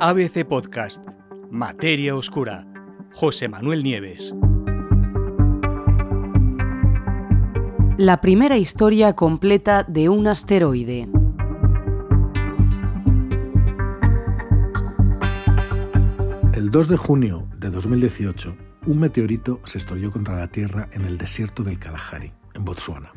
ABC Podcast, Materia Oscura, José Manuel Nieves. La primera historia completa de un asteroide. El 2 de junio de 2018, un meteorito se estrelló contra la Tierra en el desierto del Kalahari, en Botsuana.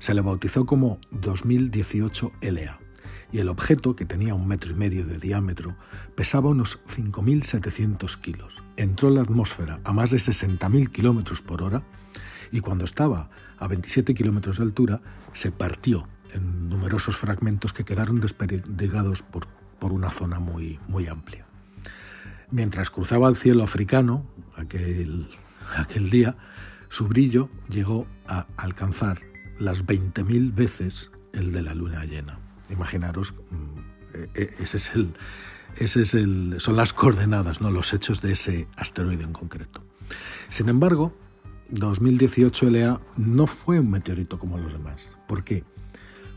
Se le bautizó como 2018 LA y el objeto, que tenía un metro y medio de diámetro, pesaba unos 5.700 kilos. Entró en la atmósfera a más de 60.000 kilómetros por hora y cuando estaba a 27 kilómetros de altura se partió en numerosos fragmentos que quedaron desperdigados por, por una zona muy, muy amplia. Mientras cruzaba el cielo africano aquel, aquel día, su brillo llegó a alcanzar las 20.000 veces el de la luna llena. Imaginaros, mm, e, e, ese es el, ese es el, son las coordenadas, ¿no? los hechos de ese asteroide en concreto. Sin embargo, 2018 LA no fue un meteorito como los demás. ¿Por qué?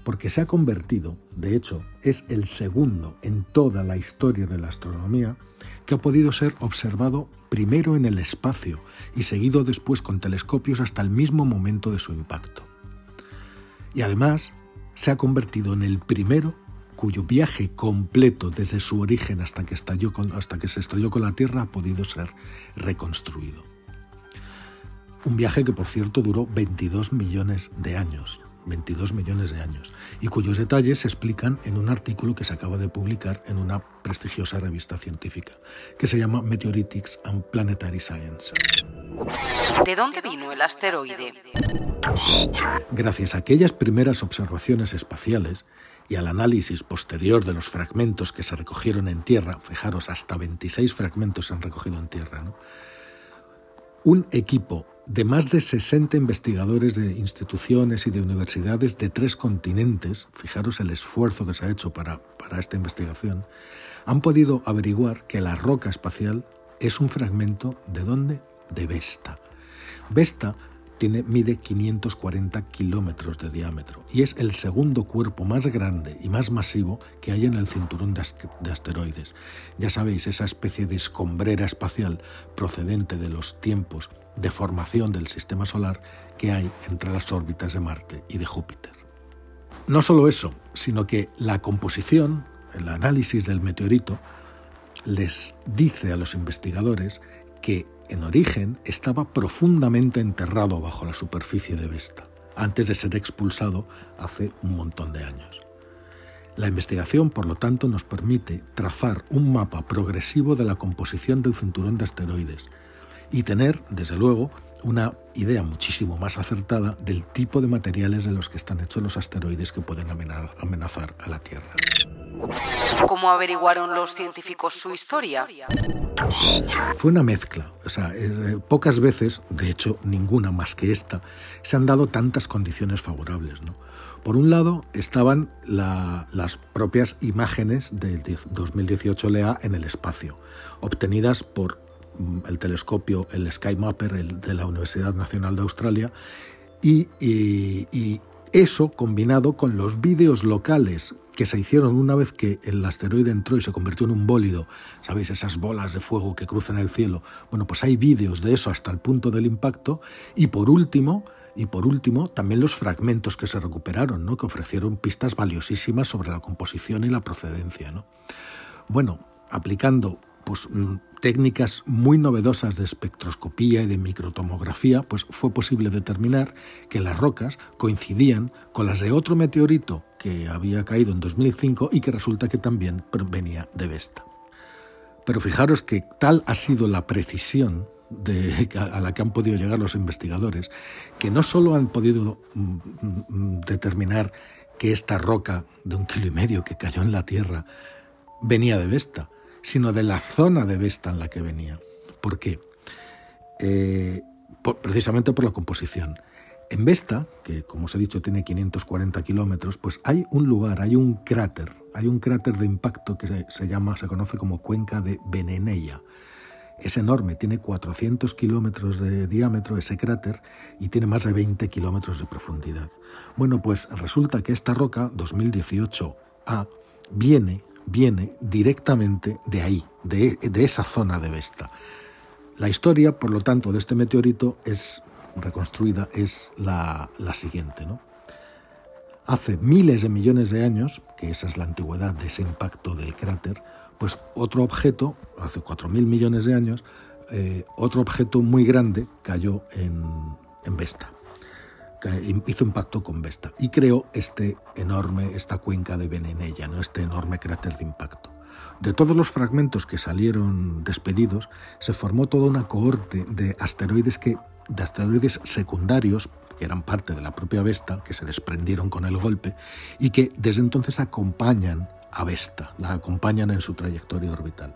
Porque se ha convertido, de hecho, es el segundo en toda la historia de la astronomía que ha podido ser observado primero en el espacio y seguido después con telescopios hasta el mismo momento de su impacto. Y además se ha convertido en el primero cuyo viaje completo desde su origen hasta que, estalló hasta que se estrelló con la Tierra ha podido ser reconstruido. Un viaje que, por cierto, duró 22 millones de años. 22 millones de años, y cuyos detalles se explican en un artículo que se acaba de publicar en una prestigiosa revista científica, que se llama Meteoritics and Planetary Science. ¿De dónde vino el asteroide? Gracias a aquellas primeras observaciones espaciales y al análisis posterior de los fragmentos que se recogieron en tierra, fijaros, hasta 26 fragmentos se han recogido en tierra, un equipo de más de 60 investigadores de instituciones y de universidades de tres continentes, fijaros el esfuerzo que se ha hecho para, para esta investigación, han podido averiguar que la roca espacial es un fragmento de dónde? De Vesta. Vesta tiene, mide 540 kilómetros de diámetro y es el segundo cuerpo más grande y más masivo que hay en el cinturón de asteroides. Ya sabéis, esa especie de escombrera espacial procedente de los tiempos de formación del sistema solar que hay entre las órbitas de Marte y de Júpiter. No solo eso, sino que la composición, el análisis del meteorito, les dice a los investigadores que en origen estaba profundamente enterrado bajo la superficie de Vesta, antes de ser expulsado hace un montón de años. La investigación, por lo tanto, nos permite trazar un mapa progresivo de la composición del cinturón de asteroides y tener, desde luego, una idea muchísimo más acertada del tipo de materiales de los que están hechos los asteroides que pueden amenazar a la Tierra. ¿Cómo averiguaron los científicos su historia? Fue una mezcla. O sea, eh, pocas veces, de hecho ninguna más que esta, se han dado tantas condiciones favorables. ¿no? Por un lado estaban las propias imágenes del 2018 LEA en el espacio, obtenidas por el telescopio, el SkyMapper el de la Universidad Nacional de Australia, y, y eso combinado con los vídeos locales que se hicieron una vez que el asteroide entró y se convirtió en un bólido, ¿sabéis? Esas bolas de fuego que cruzan el cielo. Bueno, pues hay vídeos de eso hasta el punto del impacto. Y por último, y por último, también los fragmentos que se recuperaron, ¿no? que ofrecieron pistas valiosísimas sobre la composición y la procedencia. ¿no? Bueno, aplicando pues, mm, técnicas muy novedosas de espectroscopía y de microtomografía, pues fue posible determinar que las rocas coincidían con las de otro meteorito que había caído en 2005 y que resulta que también venía de Vesta. Pero fijaros que tal ha sido la precisión a la que han podido llegar los investigadores, que no solo han podido mm, mm, determinar que esta roca de un kilo y medio que cayó en la Tierra venía de Vesta, sino de la zona de Vesta en la que venía. ¿Por qué? Eh, precisamente por la composición. En Vesta, que como os he dicho tiene 540 kilómetros, pues hay un lugar, hay un cráter, hay un cráter de impacto que se, llama, se conoce como cuenca de Veneneia. Es enorme, tiene 400 kilómetros de diámetro ese cráter y tiene más de 20 kilómetros de profundidad. Bueno, pues resulta que esta roca, 2018A, viene viene directamente de ahí, de, esa zona de Vesta. La historia, por lo tanto, de este meteorito es reconstruida, es la, la siguiente. ¿no? Hace miles de millones de años, que esa es la antigüedad de ese impacto del cráter, pues otro objeto, hace 4.000 millones de años, eh, otro objeto muy grande cayó en, en Vesta. Hizo impacto con Vesta y creó este enorme, esta cuenca de Venenella, ¿no? este enorme cráter de impacto. De todos los fragmentos que salieron despedidos, se formó toda una cohorte de asteroides que de asteroides secundarios que eran parte de la propia Vesta, que se desprendieron con el golpe y que desde entonces acompañan a Vesta, la acompañan en su trayectoria orbital.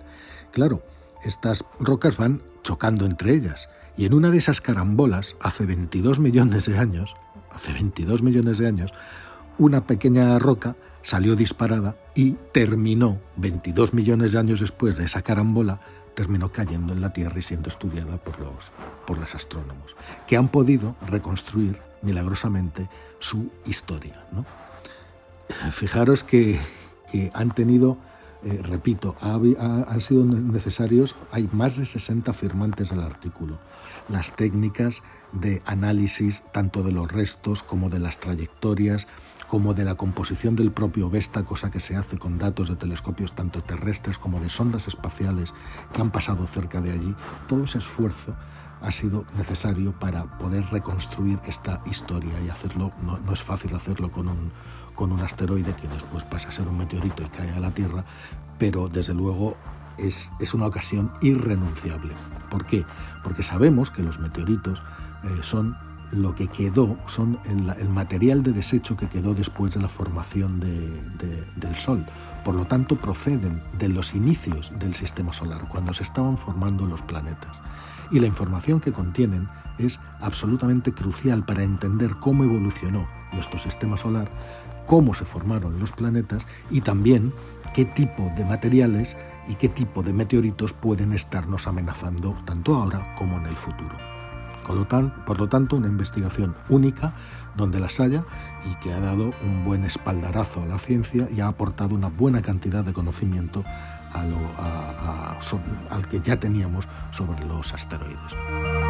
Claro, estas rocas van chocando entre ellas y en una de esas carambolas, hace 22 millones de años, hace 22 millones de años, una pequeña roca salió disparada y terminó, 22 millones de años después de esa carambola, terminó cayendo en la Tierra y siendo estudiada por los, por los astrónomos, que han podido reconstruir milagrosamente su historia. Fijaros que, han tenido, eh, repito, han sido necesarios, hay más de 60 firmantes del artículo, las técnicas de análisis tanto de los restos como de las trayectorias, como de la composición del propio Vesta, cosa que se hace con datos de telescopios tanto terrestres como de sondas espaciales que han pasado cerca de allí. Todo ese esfuerzo ha sido necesario para poder reconstruir esta historia y hacerlo, no, es fácil hacerlo con un, con un asteroide que después pasa a ser un meteorito y cae a la Tierra, pero desde luego es, es una ocasión irrenunciable. ¿Por qué? Porque sabemos que los meteoritos eh, son lo que quedó, son el, material de desecho que quedó después de la formación del Sol. Por lo tanto, proceden de los inicios del sistema solar, cuando se estaban formando los planetas. Y la información que contienen es absolutamente crucial para entender cómo evolucionó nuestro sistema solar, cómo se formaron los planetas y también qué tipo de materiales y qué tipo de meteoritos pueden estarnos amenazando tanto ahora como en el futuro. Por lo tanto, una investigación única donde las haya y que ha dado un buen espaldarazo a la ciencia y ha aportado una buena cantidad de conocimiento al que ya teníamos sobre los asteroides.